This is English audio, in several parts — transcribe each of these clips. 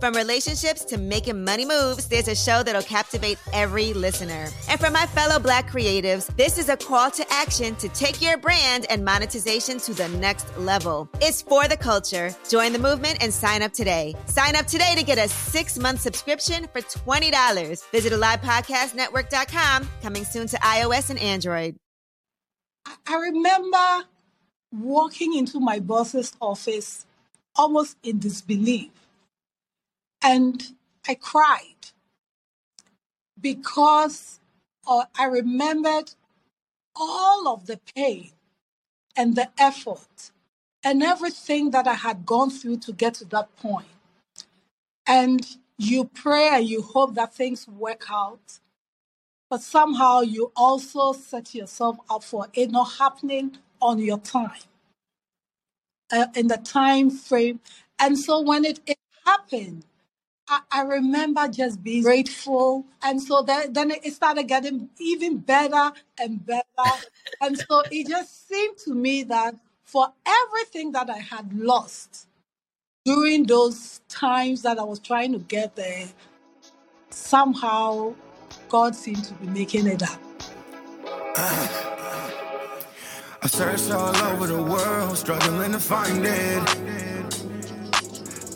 From relationships to making money moves, there's a show that'll captivate every listener. And for my fellow Black creatives, this is a call to action to take your brand and monetization to the next level. It's for the culture. Join the movement and sign up today. Sign up today to get a six month subscription for $20. Visit AlivePodcastNetwork.com, coming soon to iOS and Android. Android? I remember walking into my boss's office almost in disbelief. And I cried because uh, I remembered all of the pain and the effort and everything that I had gone through to get to that point. And you pray and you hope that things work out but somehow you also set yourself up for it not happening on your time, uh, in the time frame. And so when it, it happened, I, I, remember just being grateful. And so then, then it started getting even better and better. and so it just seemed to me that for everything that I had lost during those times that I was trying to get there, somehow God seemed to be making it up. I searched all over the world, struggling to find it.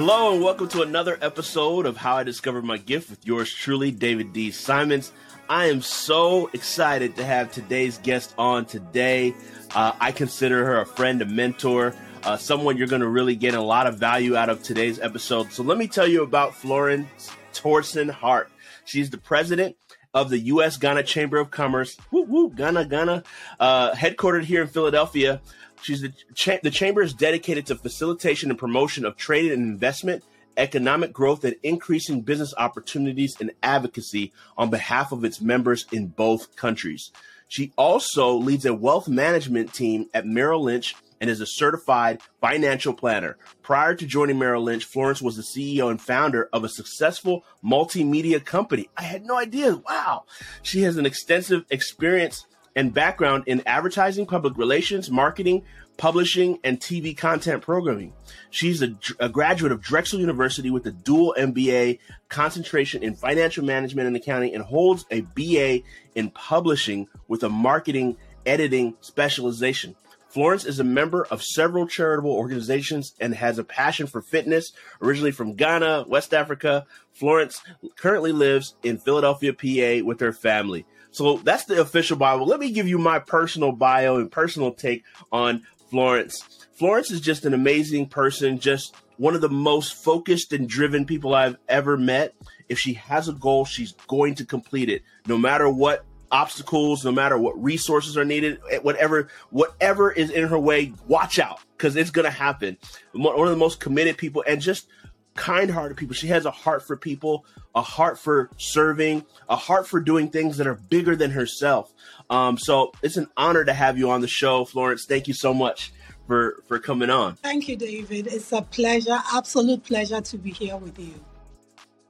Hello and welcome to another episode of How I Discovered My Gift with yours truly, David D. Simons. I am so excited to have today's guest on today. Uh, I consider her a friend, a mentor uh, someone you're going to really get a lot of value out of today's episode. So let me tell you about Florence Torson Hart. She's the president of the U.S. Ghana Chamber of Commerce. Woo woo, Ghana, Ghana, uh, headquartered here in Philadelphia. She's the, cha- the chamber is dedicated to facilitation and promotion of trade and investment, economic growth, and increasing business opportunities and advocacy on behalf of its members in both countries. She also leads a wealth management team at Merrill Lynch and is a certified financial planner. Prior to joining Merrill Lynch, Florence was the CEO and founder of a successful multimedia company. I had no idea. Wow. She has an extensive experience and background in advertising, public relations, marketing, publishing, and TV content programming. She's a, a, graduate of Drexel University with a dual MBA concentration in financial management and accounting and holds a BA in publishing with a marketing editing specialization. Florence is a member of several charitable organizations and has a passion for fitness. Originally from Ghana, West Africa, Florence currently lives in Philadelphia, PA with her family. So that's the official bio. Let me give you my personal bio and personal take on Florence. Florence is just an amazing person, just one of the most focused and driven people I've ever met. If she has a goal, she's going to complete it, no matter what obstacles, no matter what resources are needed, eh, whatever whatever is in her way, watch out because it's going to happen. One of the most committed people and just kind-hearted people. She has a heart for people, a heart for serving, a heart for doing things that are bigger than herself. Um, so it's an honor to have you on the show, Florence. Thank you so much for for coming on. Thank you, David. It's a pleasure, absolute pleasure to be here with you.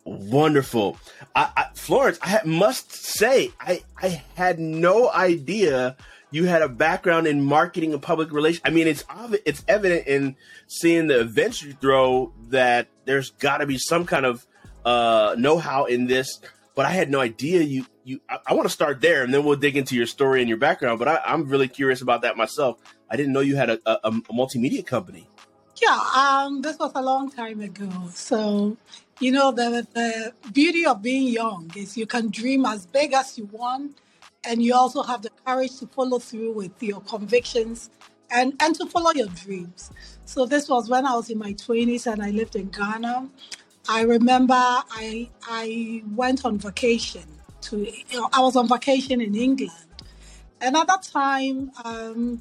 Wonderful. I, I, Florence, I must say, I, I had no idea you had a background in marketing and public relations. I mean, it's it's evident in seeing the events you throw that there's got to be some kind of uh, know-how in this. But I had no idea you you. I, I want to start there, and then we'll dig into your story and your background. But I, am really curious about that myself. I didn't know you had a, a, a multimedia company. Yeah, um, this was a long time ago. So you know, the, the beauty of being young is you can dream as big as you want, and you also have the courage to follow through with your convictions and, and to follow your dreams. So, this was when I was in my 20s and I lived in Ghana. I remember I I went on vacation to you know, I was on vacation in England, and at that time um,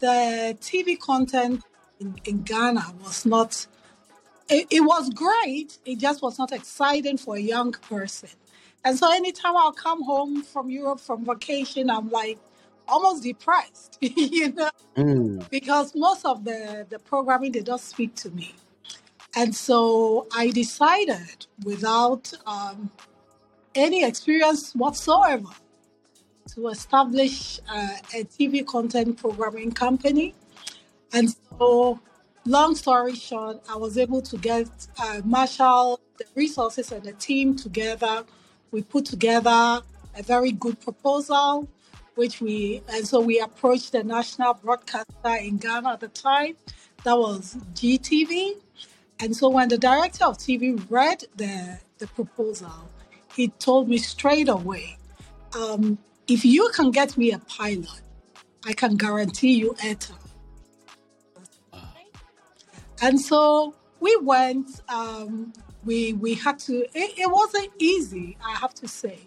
the TV content in, in Ghana was not. It, it was great. It just was not exciting for a young person. And so anytime I'll come home from Europe from vacation, I'm like almost depressed, you know, Mm. because most of the, the programming did not speak to me. And so I decided without um, any experience whatsoever to establish uh, a TV content programming company. And so, long story short, I was able to get uh, marshal, the resources, and the team together. We put together a very good proposal, which we, and so we approached the national broadcaster in Ghana at the time. That was GTV. And so when the director of TV read the, the proposal, he told me straight away, um, if you can get me a pilot, I can guarantee you airtime. And so we went. Um, we we had to. It, it wasn't easy, I have to say,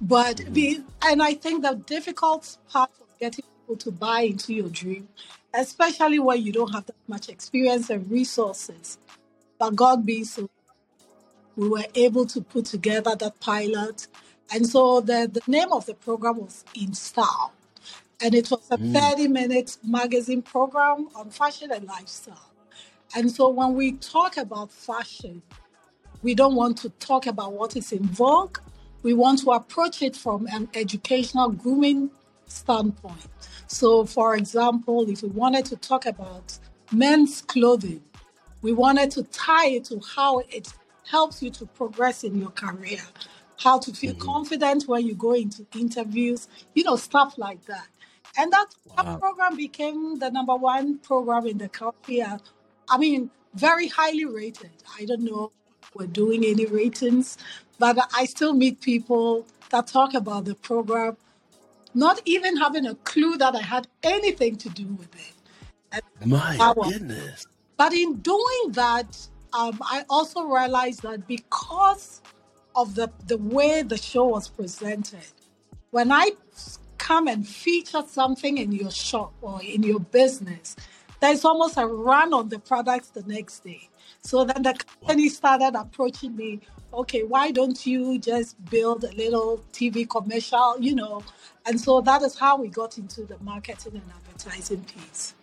but the and I think the difficult part of getting people to buy into your dream, especially when you don't have that much experience and resources. But God being so, we were able to put together that pilot, and so the the name of the program was In Style, and it was a Mm. thirty minute magazine program on fashion and lifestyle. And so when we talk about fashion, we don't want to talk about what is in vogue. We want to approach it from an educational grooming standpoint. So, for example, if we wanted to talk about men's clothing, we wanted to tie it to how it helps you to progress in your career, how to feel Mhm. confident when you go into interviews, you know, stuff like that. And that, that program became the number one program in the country. uh, I mean, very highly rated. I don't know we're doing any ratings, but I still meet people that talk about the program, not even having a clue that I had anything to do with it. And My was goodness. but in doing that, um, I also realized that because of the, the way the show was presented, when I come and feature something in your shop or in your business, there's almost a run on the products the next day. So then the company started approaching me, okay, why don't you just build a little TV commercial, you know? And so that is how we got into the marketing and advertising piece.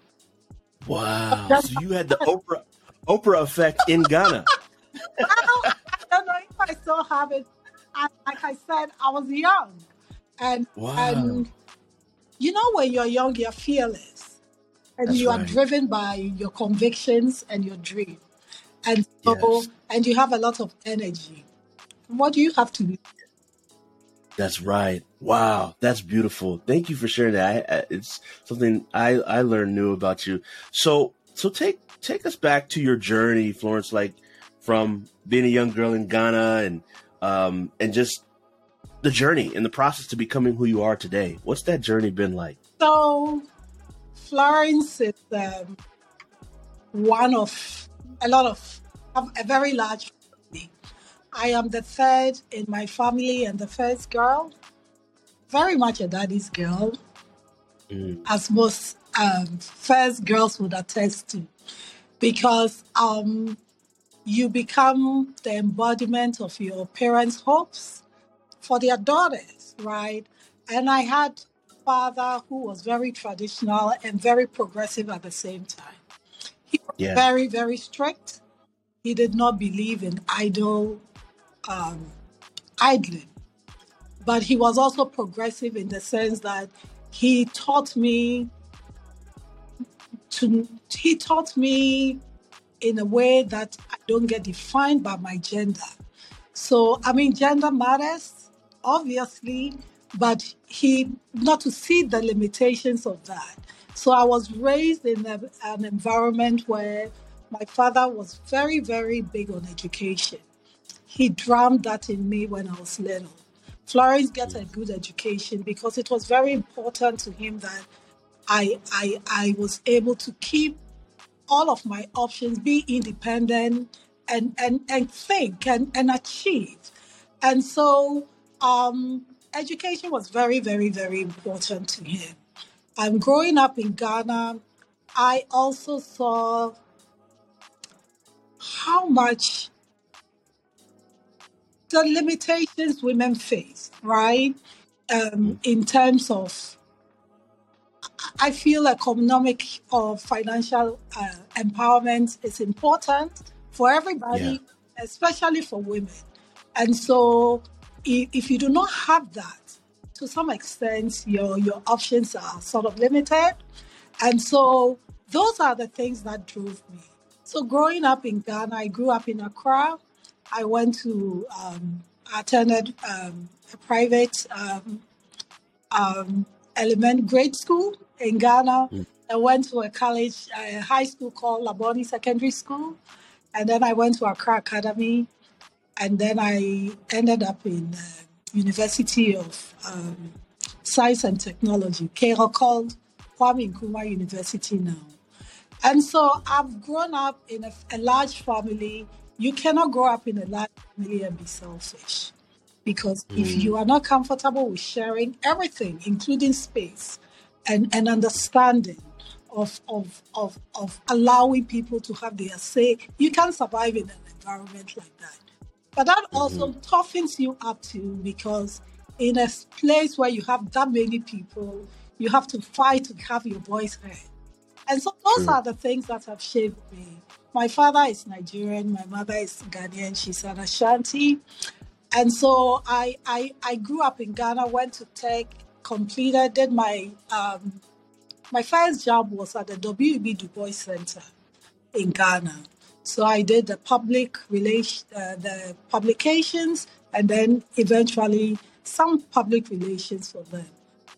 Wow. So you had the Oprah Oprah effect in Ghana. I don't know if I still have it. I, like I said, I was young, and Wow. and you know when you're young, you're fearless, and That's you are right. driven by your convictions and your dream, and so Yes. and you have a lot of energy. What do you have to do? That's right. Wow, that's beautiful. Thank you for sharing that. I, I, it's something I I learned new about you. So so take take us back to your journey, Florence. Like from being a young girl in Ghana and um and just the journey and the process to becoming who you are today. What's that journey been like? So Florence is um, one of a lot of of a very large family. I am the third in my family and the first girl. Very much a daddy's girl, Mm, as most um, first girls would attest to, because um, you become the embodiment of your parents' hopes for their daughters, right? And I had father who was very traditional and very progressive at the same time. He was yeah. very, very strict. He did not believe in idle um, idling, but he was also progressive in the sense that he taught me to. He taught me in a way that I don't get defined by my gender. So, I mean, gender matters, obviously, but he, not to see the limitations of that. So, I was raised in a, an environment where my father was very, very big on education. He drummed that in me when I was little. Florence get a good education because it was very important to him that I, I, I was able to keep all of my options, be independent, and and and think and, and achieve. And so um, education was very, very, very important to him. And growing up in Ghana, I also saw how much the limitations women face, right? Um, in terms of, I feel economic or financial uh, empowerment is important for everybody, yeah. especially for women. And so, if, if you do not have that, to some extent, your your options are sort of limited. And so, those are the things that drove me. So, growing up in Ghana, I grew up in Accra. I went to um, attended um, a private um, um, element grade school in Ghana. Mm. I went to a college, a high school called Labone Secondary School, and then I went to Accra Academy, and then I ended up in uh, University of um, Science and Technology, called Kwame Nkrumah University now. And so I've grown up in a, a large family you cannot grow up in a large family and be selfish. Because mm. if you are not comfortable with sharing everything, including space and, and understanding of, of, of, of allowing people to have their say, you can't survive in an environment like that. But that mm-hmm. also toughens you up too, because in a place where you have that many people, you have to fight to have your voice heard. And so those True. are the things that have shaped me. My father is Nigerian, my mother is Ghanaian, she's an Ashanti. And so I, I, I grew up in Ghana, went to tech, completed, did my, um, my first job was at the W.E.B. Du Bois Center in Ghana. So I did the public relation, uh, the publications, and then eventually some public relations for them.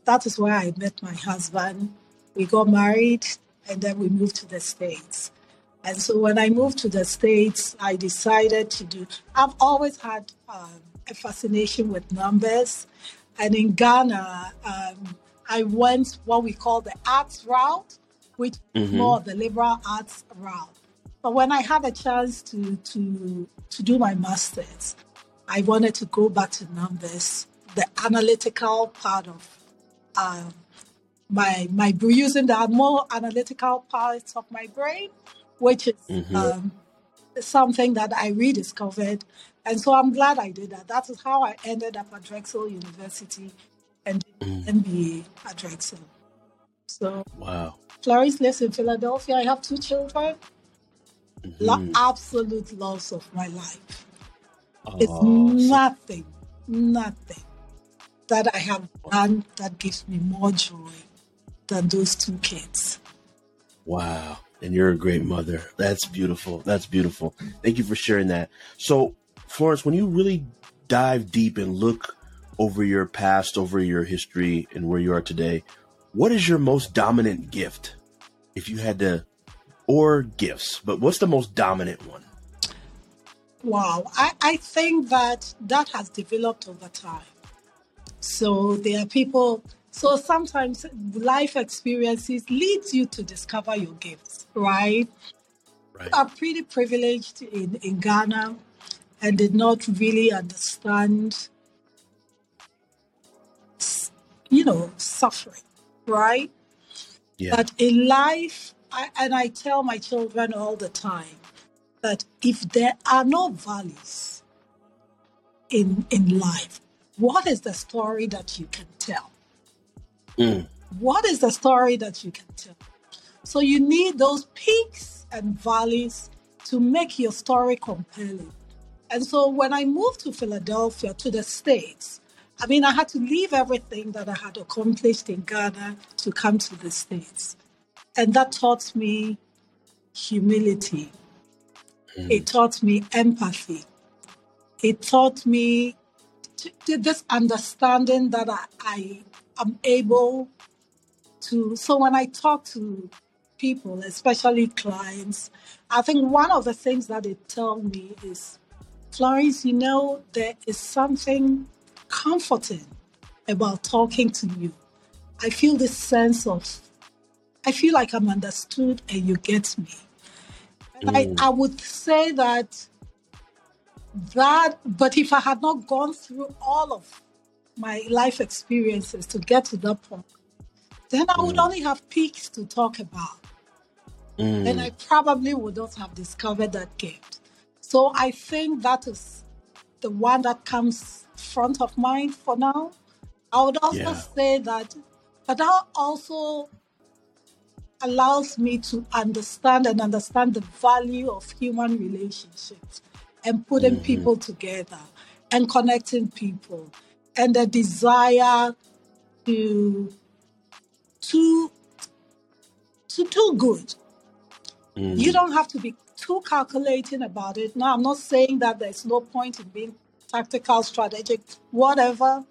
That is where I met my husband. We got married, and then we moved to the States. And so when I moved to the States, I decided to do, I've always had um, a fascination with numbers. And in Ghana, um, I went what we call the arts route, which mm-hmm. is more the liberal arts route. But when I had a chance to, to, to do my master's, I wanted to go back to numbers, the analytical part of um, my, my using the more analytical parts of my brain which is mm-hmm. um, something that I rediscovered. And so I'm glad I did that. That is how I ended up at Drexel University and mm. MBA at Drexel. So, wow. Florence lives in Philadelphia. I have two children. Mm-hmm. Lo- absolute loss of my life. Oh, it's nothing, nothing that I have done that gives me more joy than those two kids. Wow and you're a great mother. That's beautiful. That's beautiful. Thank you for sharing that. So, Florence, when you really dive deep and look over your past, over your history, and where you are today, what is your most dominant gift? If you had to, or gifts, but what's the most dominant one? Wow, I, I think that that has developed over time. So there are people so sometimes life experiences leads you to discover your gifts, right? Right. I'm pretty privileged in, in Ghana and did not really understand, you know, suffering, right? Yeah. But in life, I, and I tell my children all the time that if there are no values in in life, what is the story that you can tell? Mm. What is the story that you can tell? So you need those peaks and valleys to make your story compelling. And so when I moved to Philadelphia, to the States, I mean, I had to leave everything that I had accomplished in Ghana to come to the States. And that taught me humility. Mm. It taught me empathy. It taught me this understanding that I, I I'm able to. So when I talk to people, especially clients, I think one of the things that they tell me is, Florence, you know, there is something comforting about talking to you. I feel this sense of, I feel like I'm understood and you get me. And I, mm. I would say that that, but if I had not gone through all of my life experiences to get to that point, then I would Mm, only have peaks to talk about. And mm, I probably would not have discovered that gift. So I think that is the one that comes front of mind for now. I would also yeah. say that, but that also allows me to understand and understand the value of human relationships and putting hmm people together and connecting people and the desire to to to do good. You mm, don't have to be too calculating about it. Now, I'm not saying that there's no point in being tactical, strategic, whatever.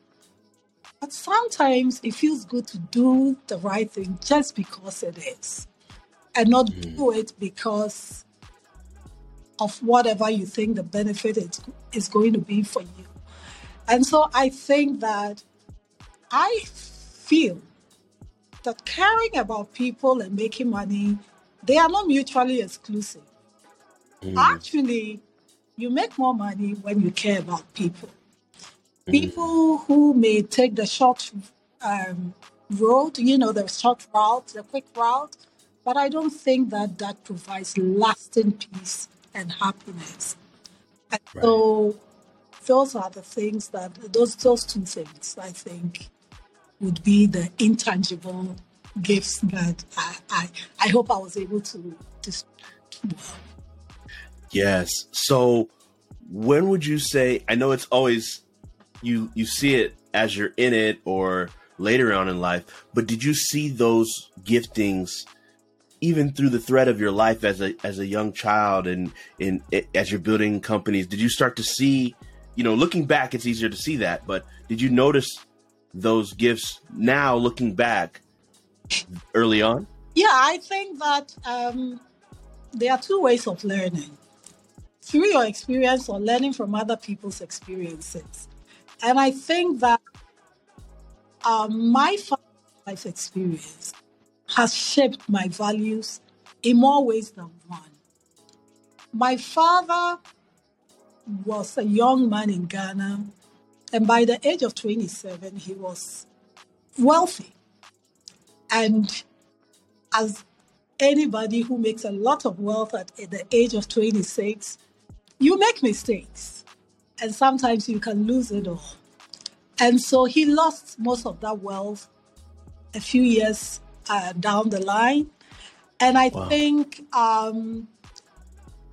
But sometimes it feels good to do the right thing just because it is, and not mm, do it because of whatever you think the benefit is, is going to be for you. And so I think that I feel that caring about people and making money, they are not mutually exclusive. mm, Actually, you make more money when you care about people. mm, People who may take the short um, road, you know, the short route, the quick route, but I don't think that that provides lasting peace and happiness. And right. so those are the things that those those two things I think would be the intangible gifts that I I, I hope I was able to. Yes. So when would you say I know it's always you you see it as you're in it or later on in life, but did you see those giftings even through the thread of your life as a as a young child and in as you're building companies, did you start to see, you know, looking back it's easier to see that, but did you notice those gifts now looking back early on? Yeah, I think that um, there are two ways of learning through your experience or learning from other people's experiences. And I think that um, my life experience has shaped my values in more ways than one. My father was a young man in Ghana, and by the age of 27, he was wealthy. And as anybody who makes a lot of wealth at the age of 26, you make mistakes. And sometimes you can lose it all. And so he lost most of that wealth a few years uh, down the line. And I Wow. think um,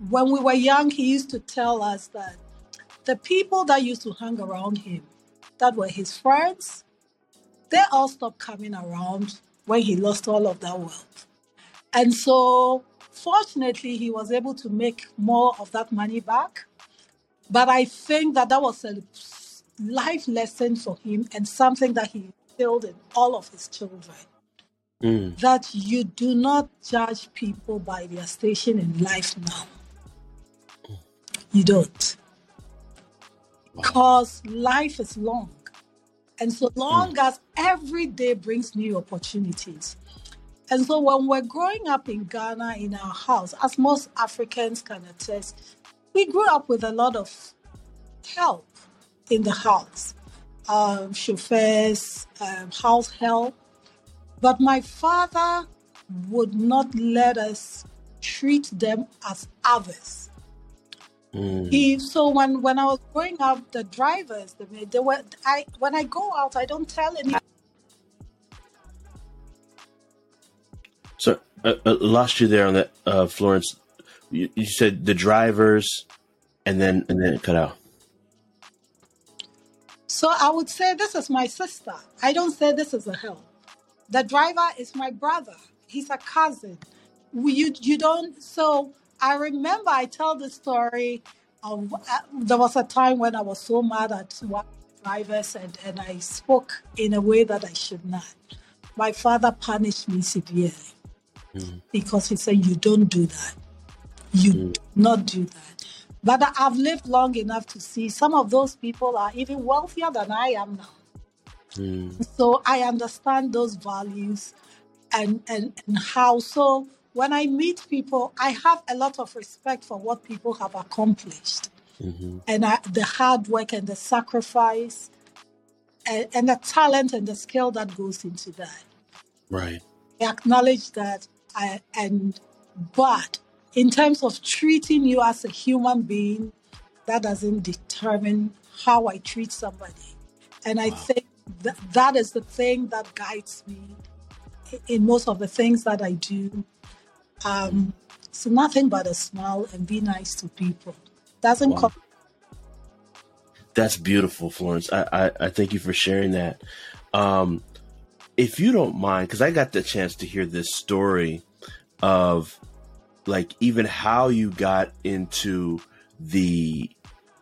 when we were young, he used to tell us that the people that used to hang around him, that were his friends, they all stopped coming around when he lost all of that wealth. And so, fortunately, he was able to make more of that money back. But I think that that was a life lesson for him and something that he instilled in all of his children Mm, that you do not judge people by their station in life now. You don't. wow. Because life is long. And so Mm, long as every day brings new opportunities. And so when we're growing up in Ghana in our house, as most Africans can attest, we grew up with a lot of help in the house um, chauffeurs, um, house help. But my father would not let us treat them as others. Mm, He so when when I was growing up, the drivers, the they were I when I go out, I don't tell any. So uh, uh, lost you there on that, uh, Florence. You, you said the drivers, and then and then it cut out. So I would say this is my sister. I don't say this is a help. The driver is my brother. He's a cousin. We, you you don't. So I remember I tell the story of uh, there was a time when I was so mad at one drivers and, and I spoke in a way that I should not. My father punished me severely Mm, because he said, You don't do that. You mm, do not do that. But I've lived long enough to see some of those people are even wealthier than I am now. mm, So I understand those values and, and, and how. So when I meet people, I have a lot of respect for what people have accomplished. mm-hmm. and I, the hard work and the sacrifice and, and, the talent and the skill that goes into that. Right. I acknowledge that. I, and but in terms of treating you as a human being, that doesn't determine how I treat somebody. And I wow. think that, that is the thing that guides me in most of the things that I do. Um, so nothing but a smile and be nice to people. Doesn't wow. come. That's beautiful, Florence. I, I, I, thank you for sharing that. Um, if you don't mind, because I got the chance to hear this story of like even how you got into the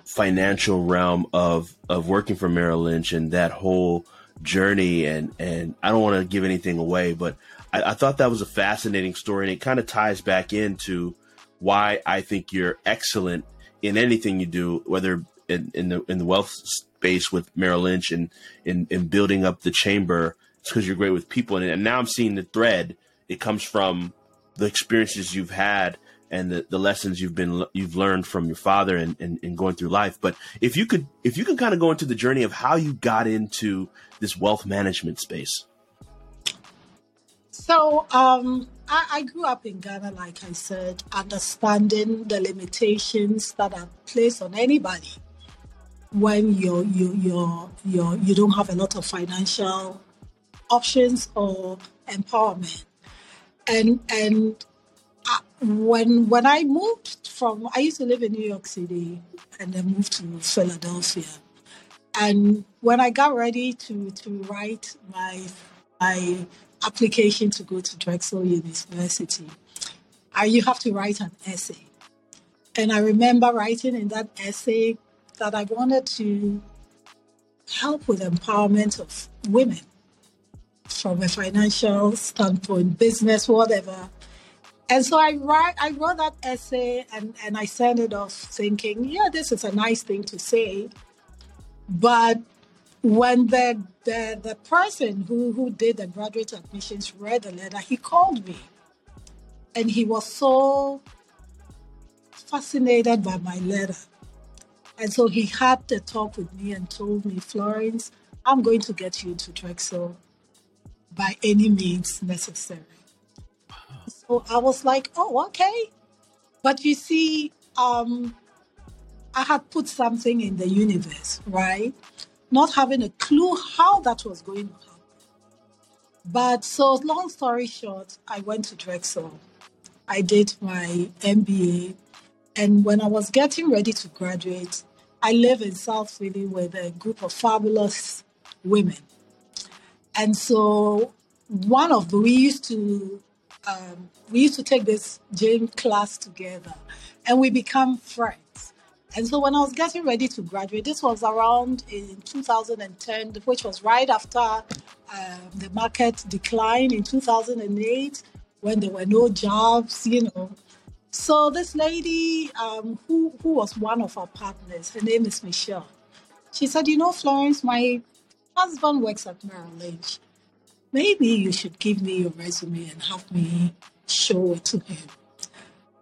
financial realm of of working for Merrill Lynch and that whole journey and and I don't want to give anything away, but I, I thought that was a fascinating story and it kind of ties back into why I think you're excellent in anything you do, whether in, in the in the wealth space with Merrill Lynch and in, in building up the chamber. It's because you're great with people, and, and now I'm seeing the thread. It comes from the experiences you've had and the, the lessons you've been you've learned from your father and, and, and going through life. But if you could if you could kind of go into the journey of how you got into this wealth management space. So um, I, I, grew up in Ghana, like I said, understanding the limitations that are placed on anybody when you you you you you don't have a lot of financial options or empowerment, and and when when I moved from, I used to live in New York City, and then moved to Philadelphia. And when I got ready to to write my my application to go to Drexel University, I, you have to write an essay. And I remember writing in that essay that I wanted to help with empowerment of women from a financial standpoint, business, whatever. And so I write, I wrote that essay and, and I sent it off thinking, yeah, this is a nice thing to say. But when the the, the person who, who did the graduate admissions read the letter, he called me. And he was so fascinated by my letter. And so he had the talk with me and told me, Florence, I'm going to get you into Drexel by any means necessary. So I was like, oh, okay. But you see, um, I had put something in the universe, right? Not having a clue how that was going to happen. But so, long story short, I went to Drexel. I did my MBA. And when I was getting ready to graduate, I live in South Philly with a group of fabulous women. And so, one of the, we used to um, we used to take this gym class together and we become friends. And so when I was getting ready to graduate, this was around in 2010, which was right after um, the market decline in 2008 when there were no jobs, you know. So this lady, um, who who was one of our partners, her name is Michelle. She said, "You know, Florence, my husband works at Merrill Lynch, maybe you should give me your resume and have me show it to him.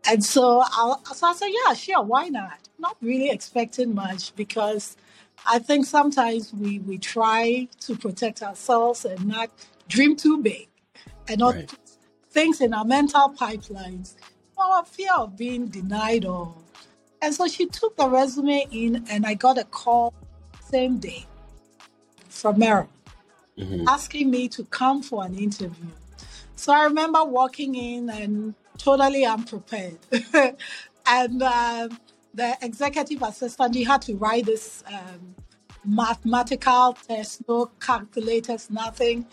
And so, i so I said, yeah, sure, why not? Not really expecting much because I think sometimes we, we try to protect ourselves and not dream too big and not right. things in our mental pipelines or fear of being denied or. And so she took the resume in and I got a call same day from Merrill mm-hmm. asking me to come for an interview. So I remember walking in and totally unprepared. and um, the executive assistant, he had to write this um, mathematical test, no calculators, nothing.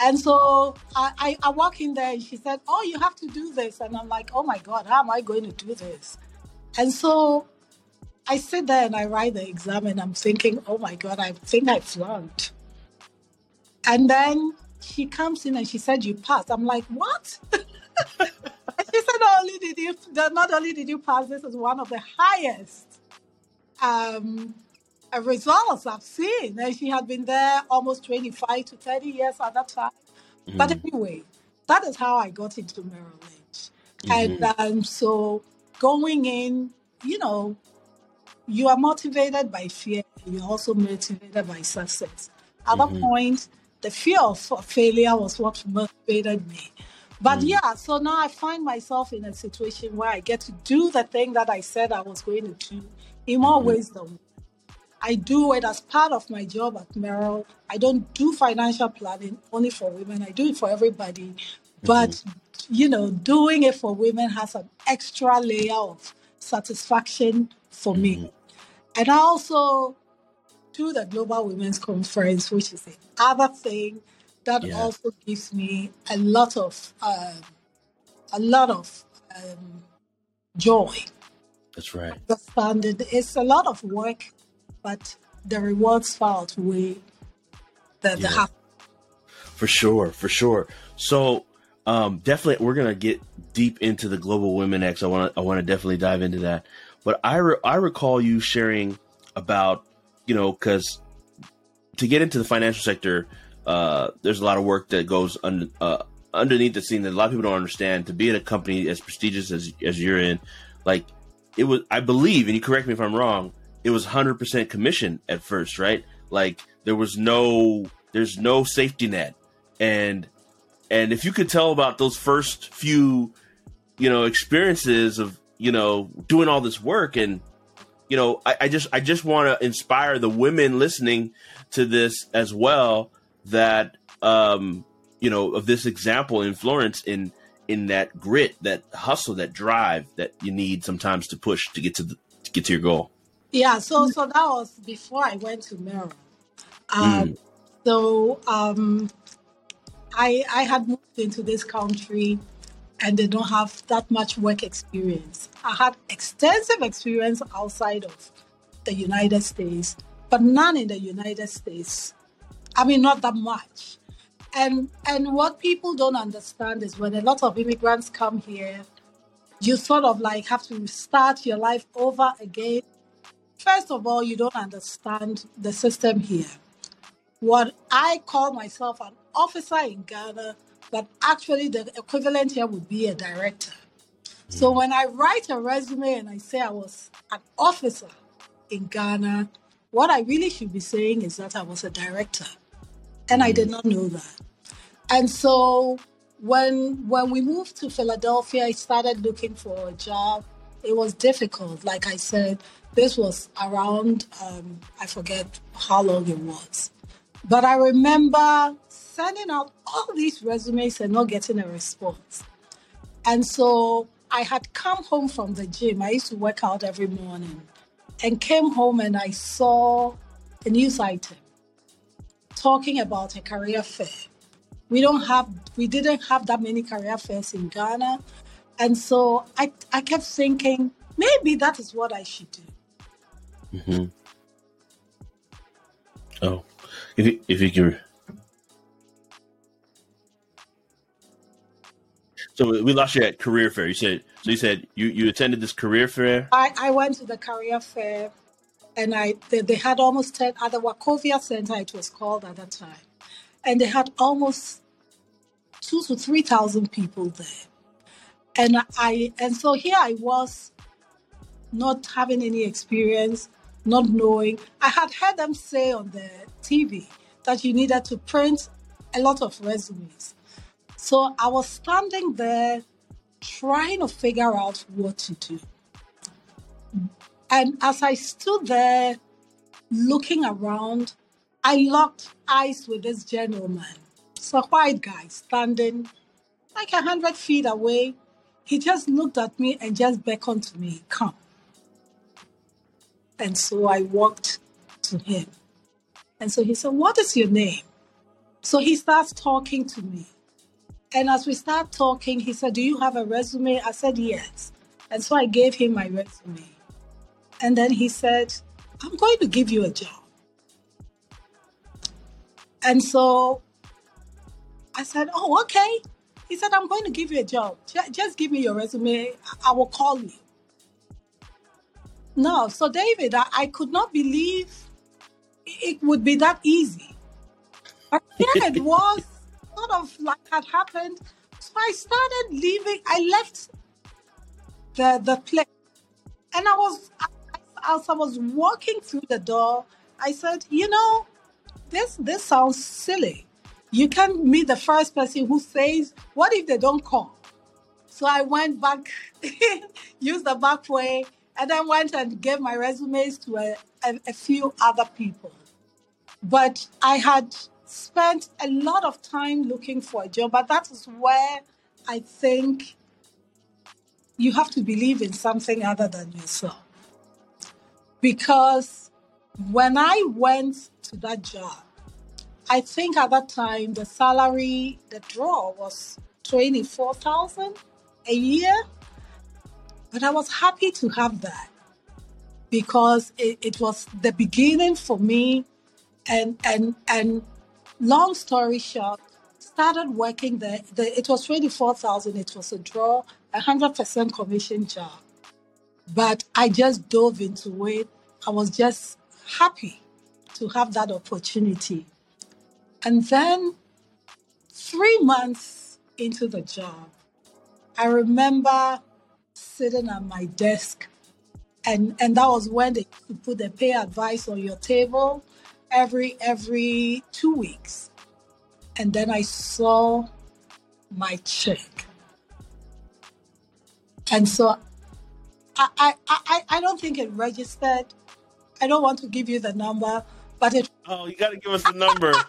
And so I, I, I walk in there and she said, Oh, you have to do this. And I'm like, Oh my God, how am I going to do this? And so I sit there and I write the exam and I'm thinking, Oh my God, I think I flunked. And then she comes in and she said, You passed. I'm like, What? she said, not only did you not only did you pass, this as one of the highest um, uh, results I've seen. And she had been there almost 25 to 30 years at that time. Mm. But anyway, that is how I got into Merrill Lynch. Mm-hmm. And um, so going in, you know, you are motivated by fear, you're also motivated by success. At that Mhm. point, the fear of failure was what motivated me. But Mm. yeah, so now I find myself in a situation where I get to do the thing that I said I was going to do in more Mhm. ways than. I do it as part of my job at Merrill. I don't do financial planning only for women. I do it for everybody. But you know, doing it for women has an extra layer of satisfaction for me. And I also do the Global Women's Conference, which is another thing that Yeah. also gives me a lot of um, a lot of um, joy. That's right. Understanding it's a lot of work, but the rewards far outweigh the, the happiness. For sure, for sure. So, um, definitely, we're gonna get deep into the Global Women X. I want to, I want to definitely dive into that. But I, re- I recall you sharing about, you know, because to get into the financial sector, uh, there's a lot of work that goes under, uh, underneath the scene that a lot of people don't understand. To be in a company as prestigious as as you're in, like it was, I believe, and you correct me if I'm wrong, it was 100% commission at first, right? Like there was no, there's no safety net, and and if you could tell about those first few, you know, experiences of you know doing all this work and you know i, I just i just want to inspire the women listening to this as well that um you know of this example in florence in in that grit that hustle that drive that you need sometimes to push to get to the, to get to your goal Yeah, so so that was before I went to Merrill. Um, So um, I I had moved into this country and they don't have that much work experience. I had extensive experience outside of the United States, but none in the United States. I mean, not that much. And and what people don't understand is when a lot of immigrants come here, you sort of like have to start your life over again. First of all, you don't understand the system here. What I call myself an officer in Ghana, but actually the equivalent here would be a director. So when I write a resume and I say I was an officer in Ghana, what I really should be saying is that I was a director. And I did not know that. And so when when we moved to Philadelphia, I started looking for a job. It was difficult. Like I said, this was around um, I forget how long it was. But I remember sending out all these resumes and not getting a response. And so I had come home from the gym. I used to work out every morning and came home and I saw a news item talking about a career fair. We don't have we didn't have that many career fairs in Ghana. And so I, I kept thinking, maybe that is what I should do. hmm oh if you, if you can so we lost you at career fair you said so you said you you attended this career fair I, I went to the career fair and I they, they had almost 10 at the Wachovia Center, it was called at that time. And they had almost two to three thousand people there. And I and so here I was not having any experience, not knowing. I had heard them say on the TV that you needed to print a lot of resumes. So I was standing there trying to figure out what to do. And as I stood there looking around, I locked eyes with this gentleman. It's a white guy standing like a hundred feet away. He just looked at me and just beckoned to me, come. And so I walked to him. And so he said, What is your name? So he starts talking to me. And as we start talking, he said, Do you have a resume? I said, Yes. And so I gave him my resume. And then he said, I'm going to give you a job. And so I said, Oh, okay. He said, I'm going to give you a job. Just give me your resume. I will call you. No, so David, I, I could not believe it would be that easy. But here it was, sort of like had happened. So I started leaving. I left the the place, and I was I, as I was walking through the door, I said, you know, this this sounds silly. You can't meet the first person who says, what if they don't call? So I went back, used the back way, and then went and gave my resumes to a, a, a few other people. But I had spent a lot of time looking for a job, but that is where I think you have to believe in something other than yourself. Because when I went to that job, I think at that time the salary, the draw was 24,000 a year. But I was happy to have that because it, it was the beginning for me and and and long story short, started working there. The, it was 24,000. It was a draw, a 100% commission job. But I just dove into it. I was just happy to have that opportunity. And then three months into the job, I remember sitting at my desk and and that was when they put the pay advice on your table every every two weeks and then i saw my check and so I, I i i don't think it registered i don't want to give you the number but it Oh, you got to give us the number.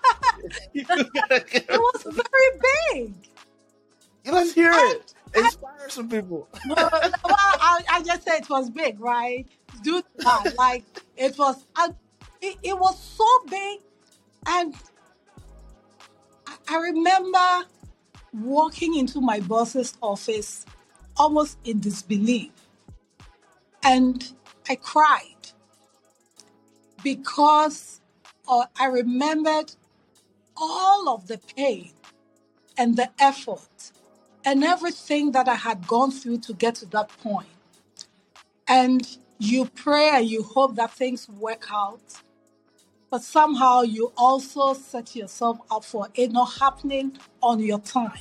You gotta give it was very big Let's hear it. I- Inspire some people. well, well, I, I just said it was big, right? Do that. Like it was, uh, it, it was so big, and I, I remember walking into my boss's office almost in disbelief, and I cried because uh, I remembered all of the pain and the effort and everything that I had gone through to get to that point. And you pray and you hope that things work out, but somehow you also set yourself up for it not happening on your time,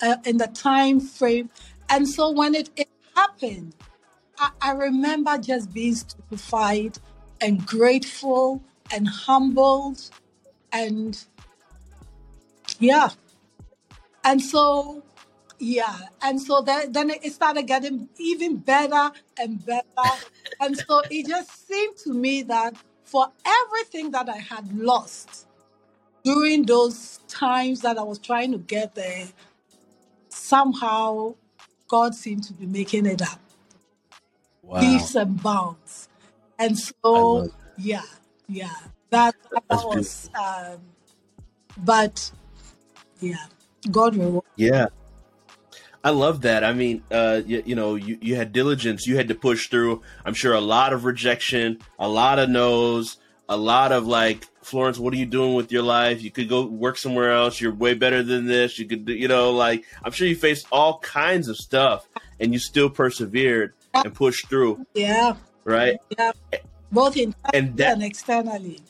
uh, in the time frame. And so when it, it happened, I, remember just being stupefied and grateful and humbled and yeah. And so yeah. And so then, then it started getting even better and better. And so it just seemed to me that for everything that i had lost during those times that i was trying to get there somehow god seemed to be making it up Wow. leaps and bounds and so yeah yeah that, that was um but yeah god reward Yeah. I love that. I mean, uh, you, you know, you, you had diligence. You had to push through. I'm sure a lot of rejection, a lot of no's, a lot of like, Florence, what are you doing with your life? You could go work somewhere else. You're way better than this. You could, do, you know, like, I'm sure you faced all kinds of stuff and you still persevered and push through, yeah right? yeah both internally And that, and externally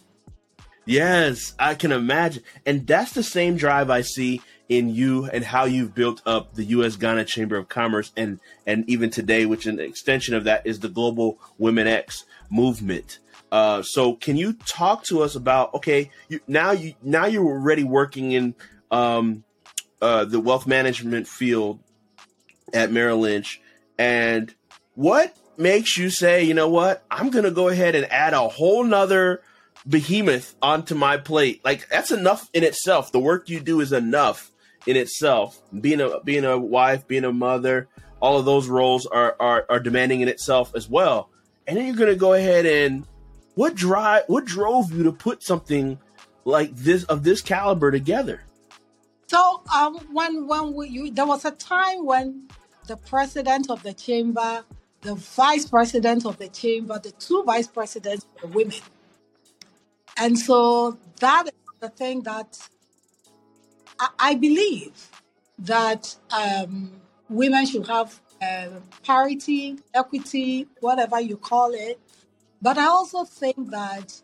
Yes, I can imagine. And that's the same drive I see in you and how you've built up the US Ghana Chamber of Commerce and and even today, which an extension of that is the Global Women X movement. Uh, so can you talk to us about okay, you now you now you're already working in um, uh, the wealth management field at Merrill Lynch, and what makes you say, you know what, I'm gonna go ahead and add a whole nother behemoth onto my plate. Like that's enough in itself. The work you do is enough in itself. Being a being a wife, being a mother, all of those roles are are, are demanding in itself as well. And then you're gonna go ahead and what drive what drove you to put something like this of this caliber together? so um when when we, you, there was a time when the president of the chamber the vice president of the chamber the two vice presidents were women and so that is the thing that I, I believe that um, women should have uh, parity, equity, whatever you call it. But I also think that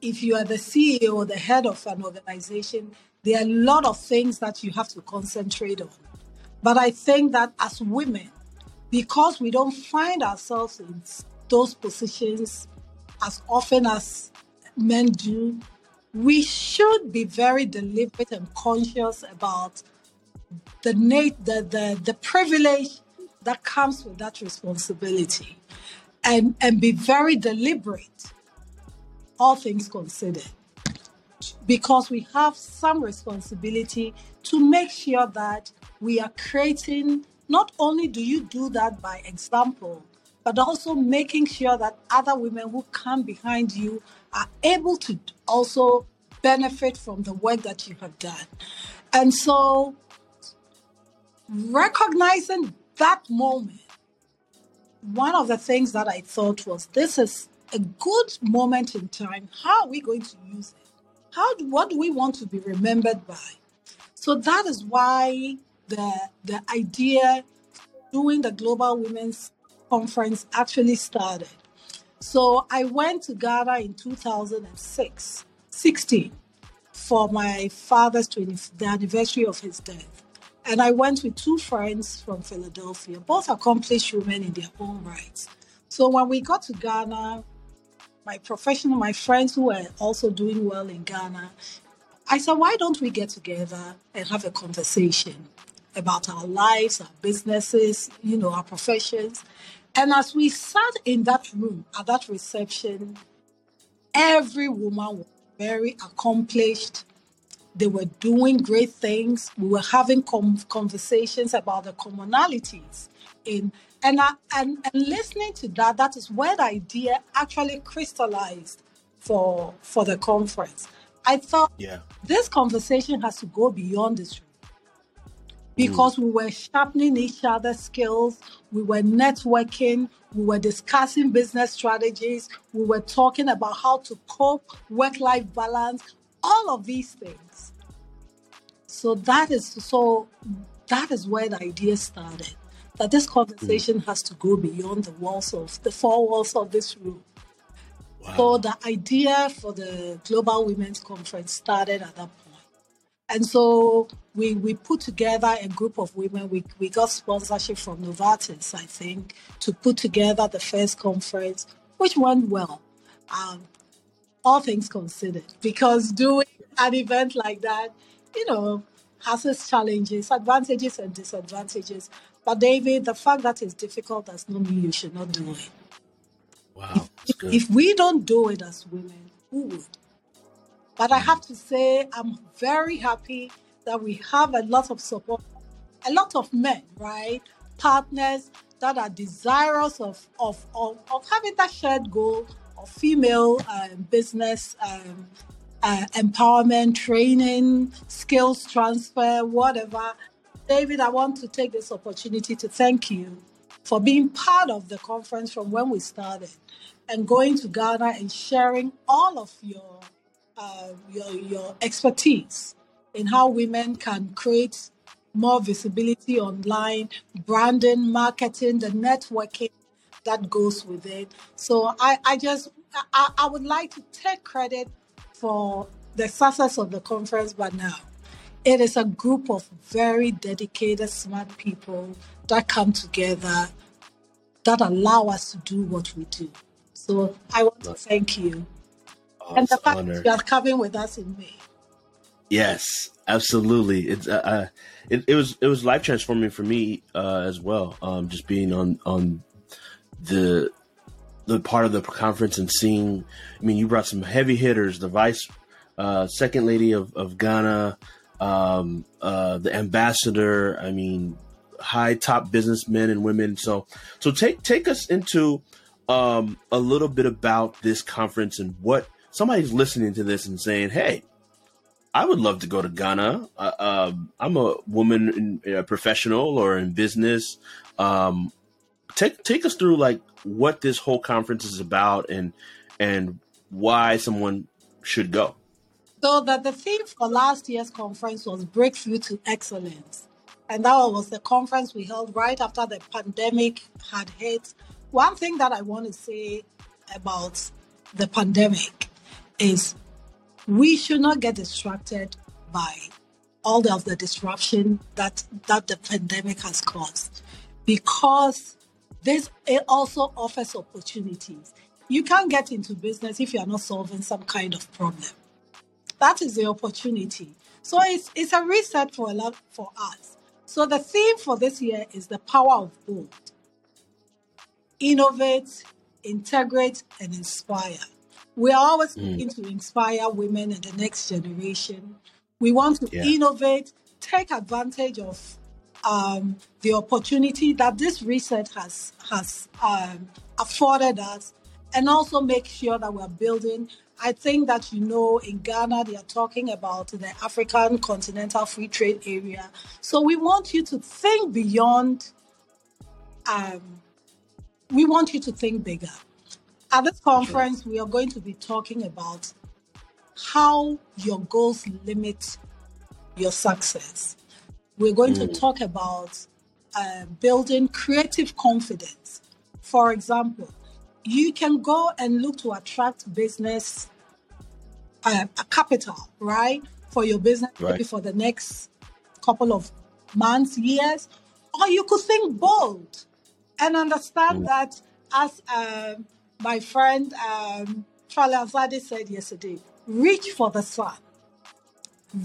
if you are the CEO or the head of an organization, there are a lot of things that you have to concentrate on. But I think that as women, because we don't find ourselves in those positions as often as men do, we should be very deliberate and conscious about the, the, the, the privilege that comes with that responsibility and, and be very deliberate, all things considered, because we have some responsibility to make sure that we are creating, not only do you do that by example, but also making sure that other women who come behind you are able to also benefit from the work that you have done. And so, recognizing that moment, one of the things that I thought was this is a good moment in time. How are we going to use it? How do, what do we want to be remembered by? So that is why the the idea doing the Global Women's Conference actually started. So I went to Ghana in 2006, 16, for my father's 20th, the anniversary of his death. And I went with two friends from Philadelphia, both accomplished women in their own rights. So when we got to Ghana, my professional, my friends who were also doing well in Ghana, I said, why don't we get together and have a conversation about our lives, our businesses, you know, our professions. And as we sat in that room at that reception, every woman was very accomplished, they were doing great things. We were having com- conversations about the commonalities in and, I, and and listening to that. That is where the idea actually crystallized for for the conference. I thought, yeah, this conversation has to go beyond this because mm. we were sharpening each other's skills, we were networking, we were discussing business strategies, we were talking about how to cope, work life balance, all of these things. So that is so that is where the idea started. That this conversation has to go beyond the walls of the four walls of this room. Wow. So the idea for the Global Women's Conference started at that point. And so we, we put together a group of women. We, we got sponsorship from Novartis, I think, to put together the first conference, which went well. Um, all things considered, because doing an event like that, you know, has its challenges, advantages and disadvantages. But David, the fact that it's difficult does not mean you should not do it. Wow. If, if, we don't do it as women, who would? But I have to say, I'm very happy that we have a lot of support, a lot of men, right? Partners that are desirous of, of, of, of having that shared goal of female um, business um, uh, empowerment, training, skills transfer, whatever. David, I want to take this opportunity to thank you for being part of the conference from when we started and going to Ghana and sharing all of your uh, your, your expertise in how women can create more visibility online, branding, marketing, the networking that goes with it. So I, I just I, I would like to take credit for the success of the conference, but now it is a group of very dedicated, smart people that come together that allow us to do what we do. So I want to thank you. And the fact that you are coming with us in May. Yes, absolutely. It's uh, uh, it, it was it was life transforming for me uh, as well. Um, just being on on the the part of the conference and seeing. I mean, you brought some heavy hitters. The vice uh, second lady of of Ghana, um, uh, the ambassador. I mean, high top businessmen and women. So so take take us into um, a little bit about this conference and what somebody's listening to this and saying, "Hey, I would love to go to Ghana. Uh, uh, I'm a woman, in, a professional or in business. Um, take take us through like what this whole conference is about and and why someone should go. So that the theme for last year's conference was breakthrough to excellence. And that was the conference we held right after the pandemic had hit. One thing that I want to say about the pandemic is we should not get distracted by all of the disruption that, that the pandemic has caused because this it also offers opportunities. You can't get into business if you are not solving some kind of problem. That is the opportunity. So it's it's a reset for a lot for us. So the theme for this year is the power of bold. Innovate, integrate, and inspire. We are always Mm. looking to inspire women and the next generation. We want to Yeah. innovate, take advantage of um, the opportunity that this reset has has um, afforded us, and also make sure that we're building. I think that you know in Ghana they are talking about the African Continental Free Trade Area. So we want you to think beyond. Um, we want you to think bigger. At this conference, we are going to be talking about how your goals limit your success. We're going to talk about uh, building creative confidence. For example, you can go and look to attract business uh, capital, right, for your business maybe Right. for the next couple of months, years, or you could think bold and understand that, as um, my friend um, Charlie Azade said yesterday, reach for the sun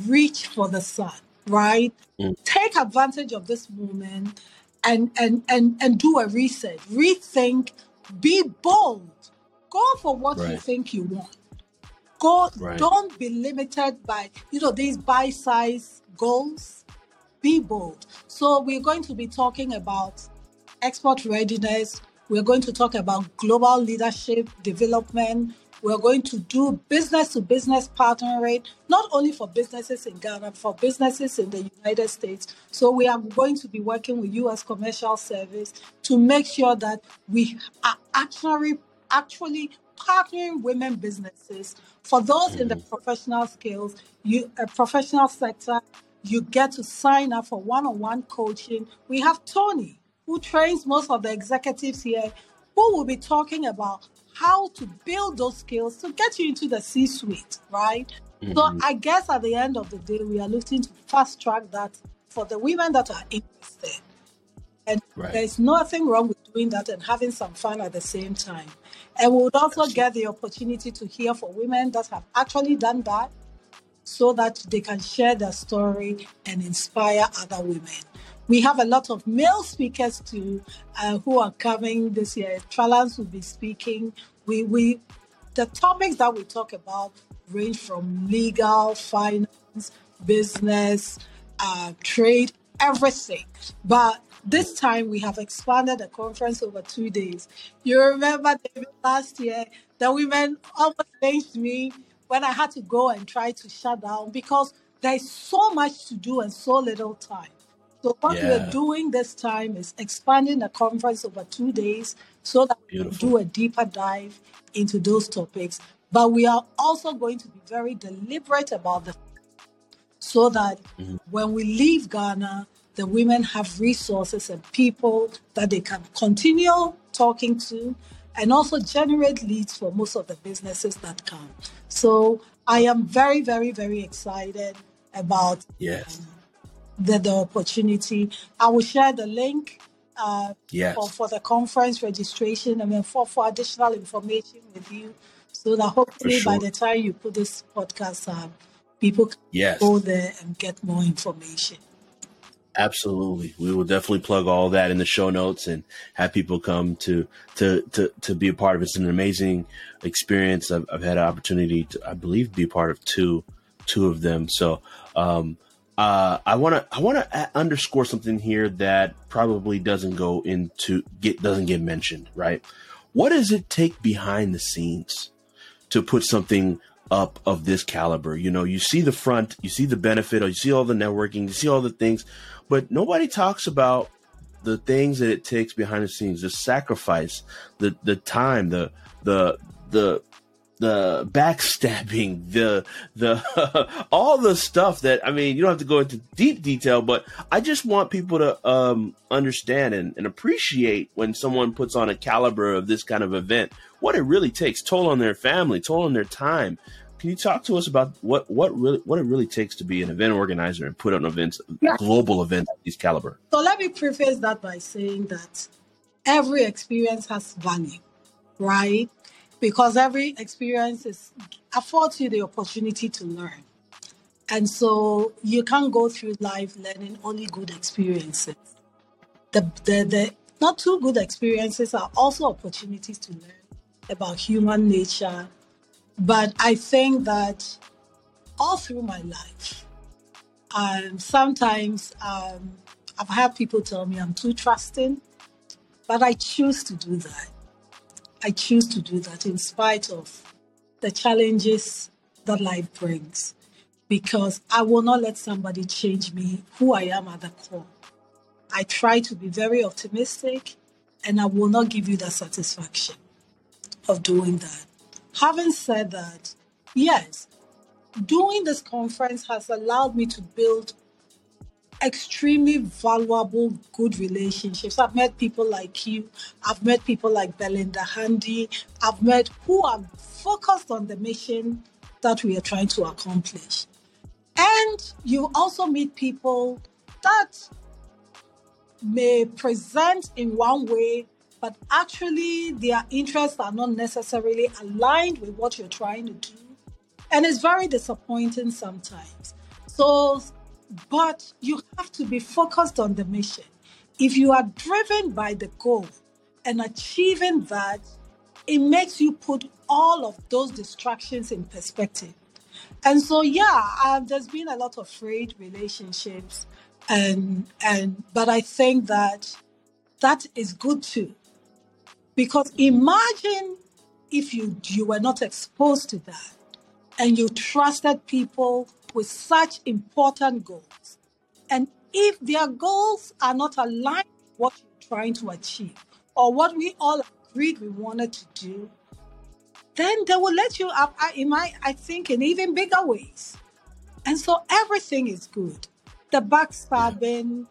reach for the sun, right? Mm. Take advantage of this moment and and and and do a reset, rethink, be bold, go for what you think you want. Go, Right. don't be limited by you know these bite-size goals. Be bold. So we're going to be talking about export readiness. We're going to talk about global leadership development. We're going to do business to business partnering, not only for businesses in Ghana, for businesses in the United States. So we are going to be working with US Commercial Service to make sure that we are actually actually partnering women businesses. For those in the mm-hmm. professional skills, you a professional sector, you get to sign up for one-on-one coaching. We have Tony, who trains most of the executives here, who will be talking about how to build those skills to get you into the C-suite, right? So mm-hmm. I guess at the end of the day, we are looking to fast track that for the women that are interested. And Right. there's nothing wrong with doing that and having some fun at the same time. And we would also get the opportunity to hear from women that have actually done that so that they can share their story and inspire other women. We have a lot of male speakers too uh, who are coming this year. Tralans will be speaking. We, we, the topics that we talk about range from legal, finance, business, uh, trade, everything. But this time we have expanded the conference over two days. You remember David, last year, the women almost lynched me when I had to go and try to shut down because there's so much to do and so little time. So what Yeah. we're doing this time is expanding the conference over two days so that we can Beautiful. do a deeper dive into those topics. But we are also going to be very deliberate about the so that mm-hmm. when we leave Ghana, the women have resources and people that they can continue talking to and also generate leads for most of the businesses that come. So I am very, very, very excited about Yes. The, the opportunity. I will share the link uh, Yes. for, for the conference registration and then for, for additional information with you so that hopefully by the time you put this podcast up, people can Yes. go there and get more information. Absolutely. We will definitely plug all that in the show notes and have people come to to to to be a part of it. It's an amazing experience. I've, I've had an opportunity to, I believe, be part of two two of them. So um, uh, I want to I want to underscore something here that probably doesn't go into get doesn't get mentioned. Right? What does it take behind the scenes to put something up of this caliber. You know, you see the front, you see the benefit, or you see all the networking, you see all the things, but nobody talks about the things that it takes behind the scenes, the sacrifice, the the time, the the the the backstabbing, the the all the stuff that I mean, you don't have to go into deep detail, but I just want people to um, understand and, and appreciate when someone puts on a caliber of this kind of event, what it really takes, toll on their family, toll on their time. Can you talk to us about what what really what it really takes to be an event organizer and put on events, Yeah. global events of this caliber? So let me preface that by saying that every experience has value, right? Because every experience is affords you the opportunity to learn. And so you can't go through life learning only good experiences. The, the, the not too good experiences are also opportunities to learn about human nature. But I think that all through my life, um, sometimes um, I've had people tell me I'm too trusting, but I choose to do that. I choose to do that in spite of the challenges that life brings, because I will not let somebody change me, who I am at the core. I try to be very optimistic, and I will not give you that satisfaction of doing that. Having said that, yes, doing this conference has allowed me to build extremely valuable, good relationships. I've met people like you. I've met people like Belinda Handy. I've met who are focused on the mission that we are trying to accomplish. And you also meet people that may present in one way, but actually their interests are not necessarily aligned with what you're trying to do. And it's very disappointing sometimes. So, but you have to be focused on the mission. If you are driven by the goal and achieving that, it makes you put all of those distractions in perspective. And so, yeah, uh, there's been a lot of frayed relationships, and and but I think that that is good too, because imagine if you you were not exposed to that, and you trusted people with such important goals, and if their goals are not aligned with what you're trying to achieve or what we all agreed we wanted to do, then they will let you up in my I think in even bigger ways. And so everything is good. The backstabbing,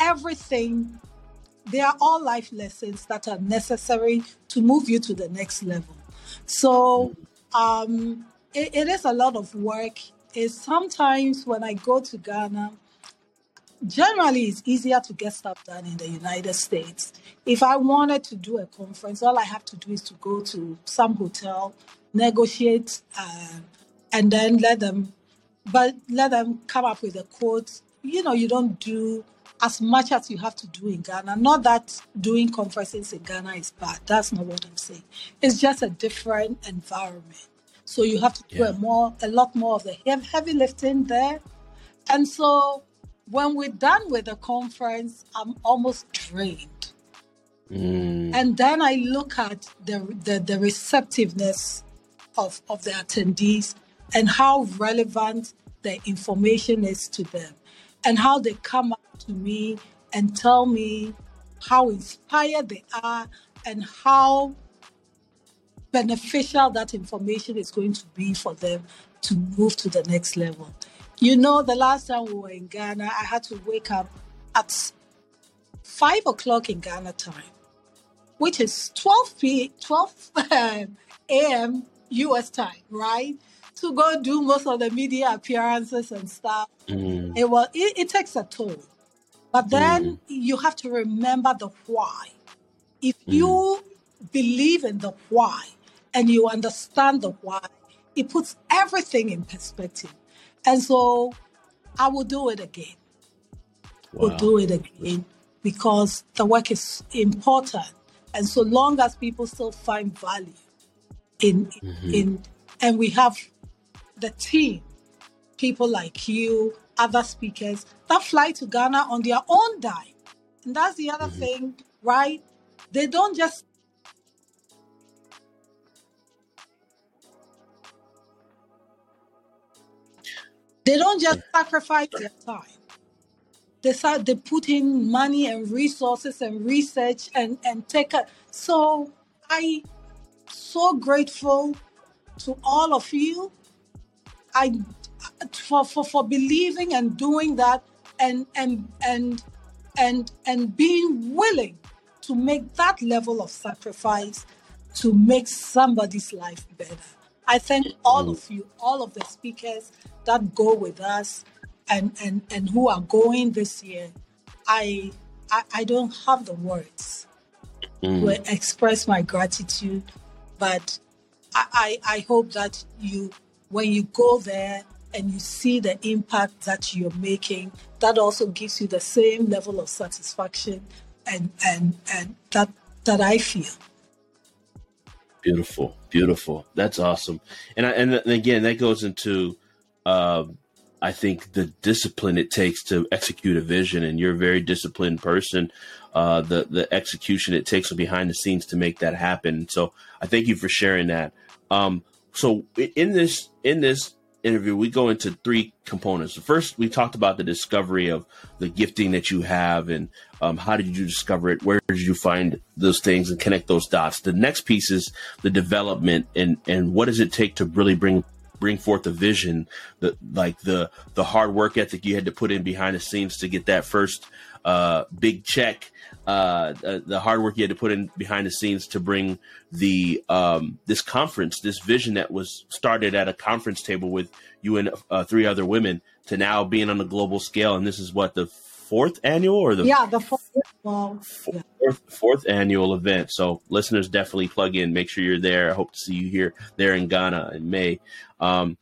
everything, they are all life lessons that are necessary to move you to the next level. So um, it, it is a lot of work. It's sometimes when I go to Ghana, generally it's easier to get stuff done in the United States. If I wanted to do a conference, all I have to do is to go to some hotel, negotiate, uh, and then let them, but let them come up with a quote. You know, you don't do as much as you have to do in Ghana. Not that doing conferences in Ghana is bad. That's not what I'm saying. It's just a different environment. So you have to do Yeah. a more, a lot more of the heavy lifting there. And so when we're done with the conference, I'm almost drained. Mm, And then I look at the the, the receptiveness of, of the attendees and how relevant the information is to them and how they come up to me and tell me how inspired they are and how beneficial that information is going to be for them to move to the next level. You know, the last time we were in Ghana, I had to wake up at five o'clock in Ghana time, which is 12 p 12 a.m. US time, right? To go do most of the media appearances and stuff. mm, It was it, it takes a toll. But then you have to remember the why. If you believe in the why and you understand the why, it puts everything in perspective. And so I will do it again. we'll do it again because the work is important. And so long as people still find value in mm-hmm. in and we have the team, people like you, other speakers that fly to Ghana on their own dime. And that's the other mm-hmm. thing, right? They don't just they don't just sacrifice their time. They start they put in money and resources and research and and take a so I so grateful to all of you I for, for for believing and doing that and and and and and being willing to make that level of sacrifice to make somebody's life better. I thank all of you, all of the speakers that go with us and and and who are going this year. I I, I don't have the words mm. to express my gratitude. But I, I, I hope that you, when you go there and you see the impact that you're making, that also gives you the same level of satisfaction and and and that that I feel. Beautiful, beautiful. That's awesome. And I, and again, that goes into, uh, I think the discipline it takes to execute a vision. And you're a very disciplined person. Uh, the the execution it takes behind the scenes to make that happen. So I thank you for sharing that. Um, so in this in this interview, we go into three components. First, we talked about the discovery of the gifting that you have and um, how did you discover it? Where did you find those things and connect those dots? The next piece is the development and, and what does it take to really bring bring forth a vision the like the the hard work ethic you had to put in behind the scenes to get that first uh, big check uh, the hard work you had to put in behind the scenes to bring the um, this conference, this vision that was started at a conference table with you and uh, three other women, to now being on a global scale. And this is what the fourth annual or the yeah the fourth, well, fourth, fourth, fourth annual event. So listeners definitely plug in. Make sure you're there. I hope to see you here there in Ghana in May. Um,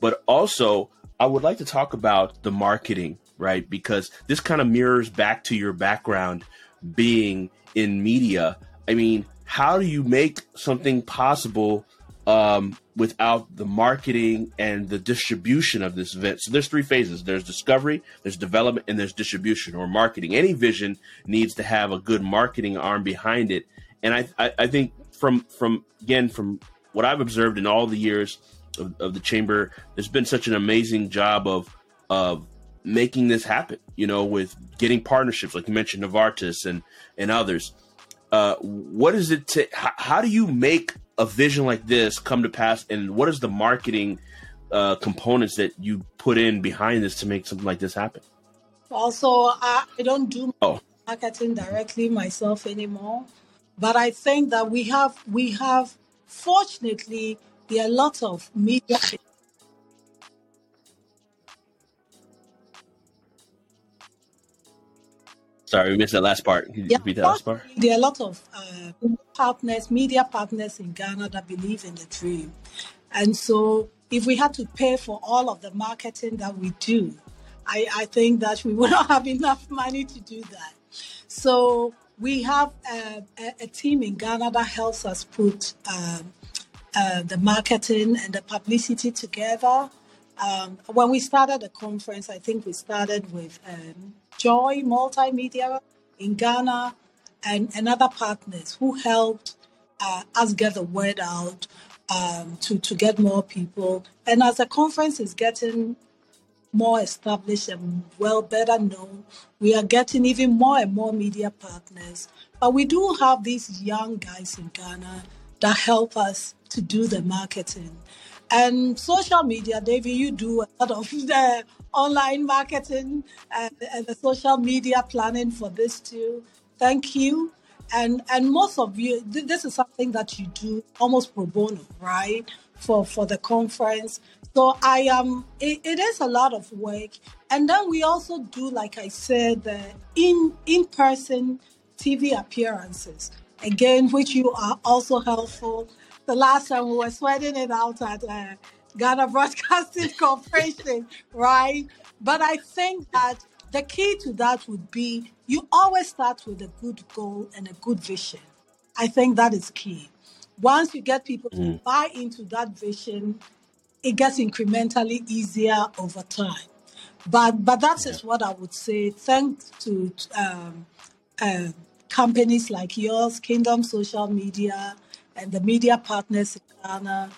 but also, I would like to talk about the marketing, right? Because this kind of mirrors back to your background being in media. I mean, how do you make something possible um, without the marketing and the distribution of this event? So there's three phases: there's discovery, there's development, and there's distribution or marketing. Any vision needs to have a good marketing arm behind it, and I, I, I think from from again from what I've observed in all the years of, of the chamber, there's been such an amazing job of of making this happen, you know, with getting partnerships, like you mentioned, Novartis and, and others. Uh, what is it to, how, how, do you make a vision like this come to pass? And what is the marketing uh, components that you put in behind this to make something like this happen? Also, I, I don't do oh. marketing directly myself anymore, but I think that we have, we have, fortunately, there are lots of media Sorry, we missed that last part. Can you yeah, repeat that last part? There are a lot of uh, partners, media partners in Ghana that believe in the dream. And so if we had to pay for all of the marketing that we do, I, I think that we would not have enough money to do that. So we have a, a, a team in Ghana that helps us put um, uh, the marketing and the publicity together. Um, when we started the conference, I think we started with um, Joy Multimedia in Ghana and, and other partners who helped uh, us get the word out um, to, to get more people. And as the conference is getting more established and well better known, we are getting even more and more media partners. But we do have these young guys in Ghana that help us to do the marketing. And social media, David, you do a lot of the online marketing and, and the social media planning for this too. Thank you. And and most of you, this is something that you do almost pro bono, right? For for the conference. So I am. Um, it, it is a lot of work, and then we also do, like I said, the in in person TV appearances again, which you are also helpful. The last time we were sweating it out at uh, Ghana Broadcasting Corporation, right? But I think that the key to that would be you always start with a good goal and a good vision. I think that is key. Once you get people to mm. buy into that vision, it gets incrementally easier over time. But but that is what I would say. Thanks to um, uh, companies like yours, Kingdom Social Media, and the media partners in Ghana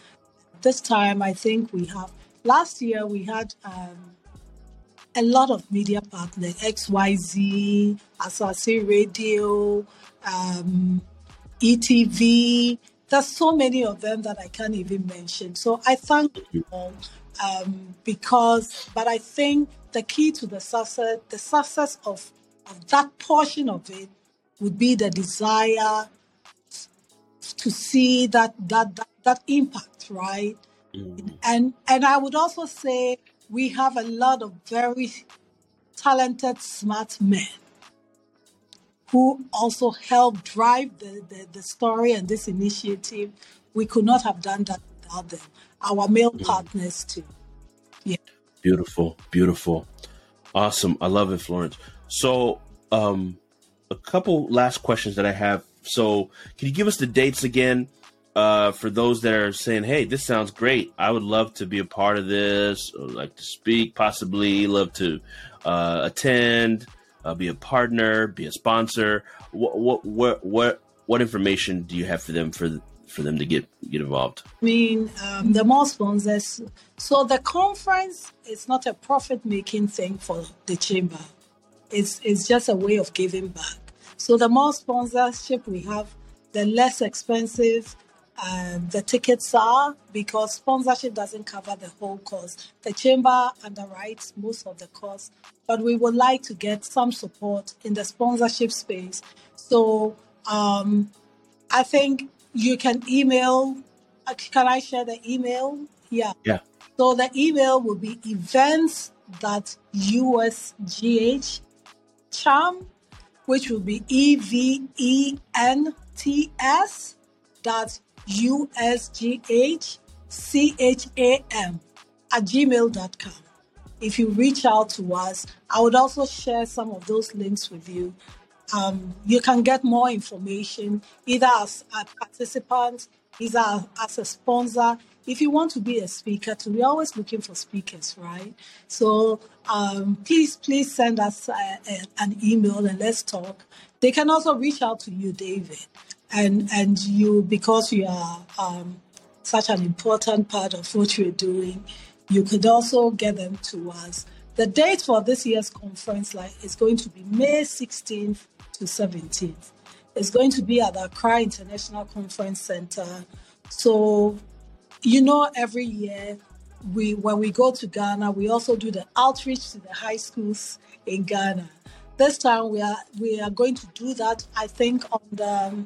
this time, I think we have, last year we had um, a lot of media partners, XYZ, Asaase Radio, um, ETV. There's so many of them that I can't even mention. So I thank you all um, because, but I think the key to the success, the success of, of that portion of it would be the desire to see that that that, that impact, right? Mm. And and I would also say we have a lot of very talented, smart men who also helped drive the, the, the story and this initiative. We could not have done that without them. Our male mm. partners too. Yeah. Beautiful, beautiful. Awesome. I love it, Florence. So, um, a couple last questions that I have. So, can you give us the dates again uh, for those that are saying, "Hey, this sounds great. I would love to be a part of this, like to speak, possibly love to uh, attend, uh, be a partner, be a sponsor." What what what what what information do you have for them for for them to get get involved? I mean, um, the more sponsors. So the conference is not a profit making thing for the chamber. It's it's just a way of giving back. So the more sponsorship we have, the less expensive um, the tickets are because sponsorship doesn't cover the whole cost. The chamber underwrites most of the cost, but we would like to get some support in the sponsorship space. So um, I think you can email. Uh, can I share the email? Yeah. Yeah. So the email will be events.usgh cham, which will be E V E N T S dot U S G H C H A M at gmail.com. If you reach out to us, I would also share some of those links with you um, you can get more information either as a participant, either as a sponsor. If you want to be a speaker, too, we're always looking for speakers, right? So um, please, please send us a, a, an email and let's talk. They can also reach out to you, David, and and you because you are um, such an important part of what you're doing. You could also get them to us. The date for this year's conference like, is going to be May 16th to 17th. It's going to be at the Accra International Conference Center. So, you know, every year we when we go to Ghana, we also do the outreach to the high schools in Ghana. This time we are we are going to do that. I think on the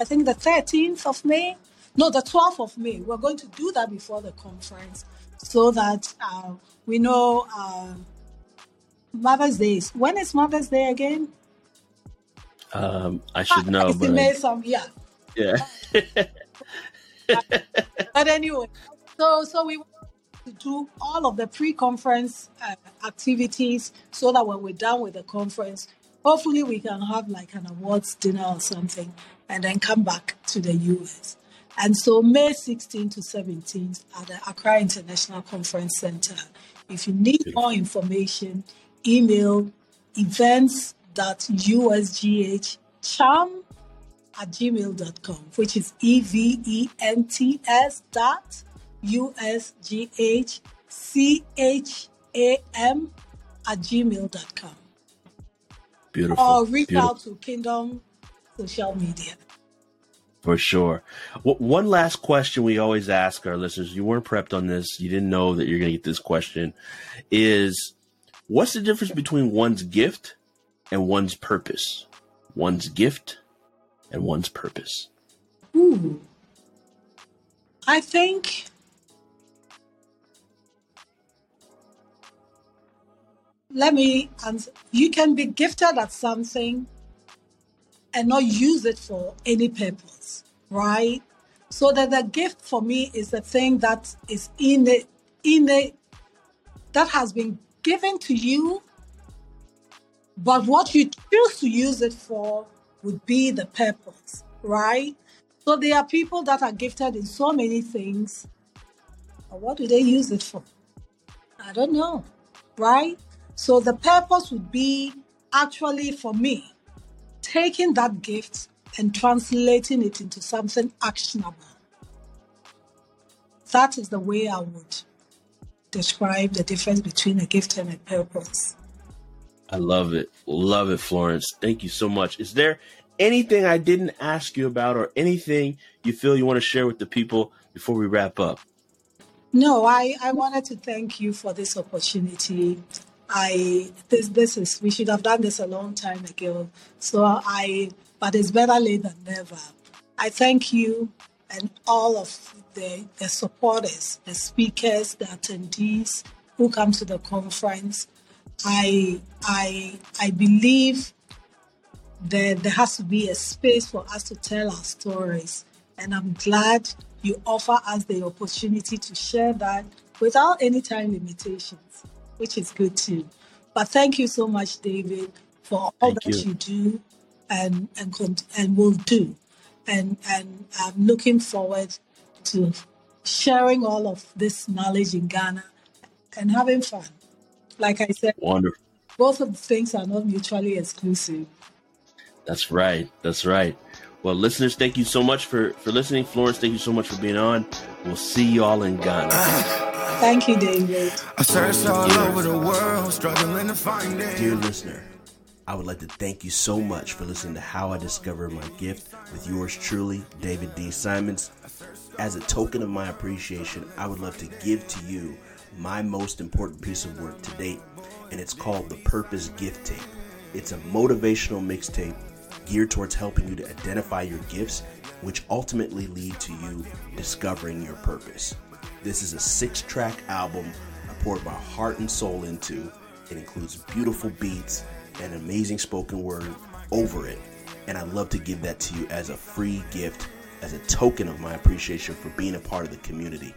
I think the 13th of May. No, the 12th of May. We're going to do that before the conference so that uh, we know uh, Mother's Day. When is Mother's Day again? Um, I should ah, know, but some, yeah, yeah. but anyway, so so we to do all of the pre-conference uh, activities so that when we're done with the conference, hopefully we can have like an awards dinner or something, and then come back to the US. And so May 16 to 17 at the Accra International Conference Center. If you need more information, email events events.usgh cham at gmail.com, which is E V E N T S dot U S G H C H A M at gmail.com. Beautiful. Or reach Beautiful. out to Kingdom Social Media. For sure. one last question we always ask our listeners you weren't prepped on this, you didn't know that you're going to get this question is what's the difference between one's gift and one's purpose. One's gift and one's purpose. Ooh. I think let me answer. You can be gifted at something and not use it for any purpose, right? So that the gift for me is the thing that is in the in the that has been given to you but what you choose to use it for would be the purpose, right? So there are people that are gifted in so many things. But what do they use it for? I don't know, right? So the purpose would be actually for me taking that gift and translating it into something actionable. That is the way I would describe the difference between a gift and a purpose. I love it. Love it, Florence. Thank you so much. Is there anything I didn't ask you about or anything you feel you want to share with the people before we wrap up? No, I, I wanted to thank you for this opportunity. I this this is we should have done this a long time ago. So I but it's better late than never. I thank you and all of the, the supporters, the speakers, the attendees who come to the conference. I I I believe that there has to be a space for us to tell our stories. And I'm glad you offer us the opportunity to share that without any time limitations, which is good too. But thank you so much, David, for all Thank that you. you do and and and will do. And and I'm looking forward to sharing all of this knowledge in Ghana and having fun. Like I said, Wonderful. both of the things are not mutually exclusive. That's right. That's right. Well, listeners, thank you so much for for listening. Florence, thank you so much for being on. We'll see you all in Ghana. Thank you, David. I searched all over the world, struggling to find it. Dear listener, I would like to thank you so much for listening to How I Discovered My Gift with yours truly, David D. Simons. As a token of my appreciation, I would love to give to you my most important piece of work to date, and it's called the Purpose Gift Tape. It's a motivational mixtape geared towards helping you to identify your gifts, which ultimately lead to you discovering your purpose. This is a six track album I poured my heart and soul into. It includes beautiful beats and amazing spoken word over it. And I'd love to give that to you as a free gift, as a token of my appreciation for being a part of the community.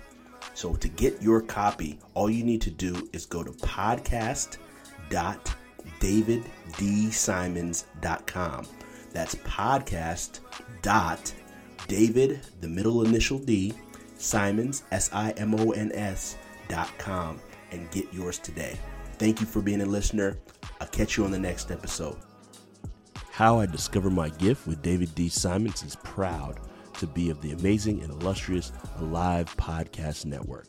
So to get your copy, all you need to do is go to podcast.daviddsimons.com. That's podcast dot David, the middle initial D, Simons, S I M O N S dot com, and get yours today. Thank you for being a listener. I'll catch you on the next episode. How I Discover My Gift with David D. Simons is proud to be of the amazing and illustrious Alive Podcast Network.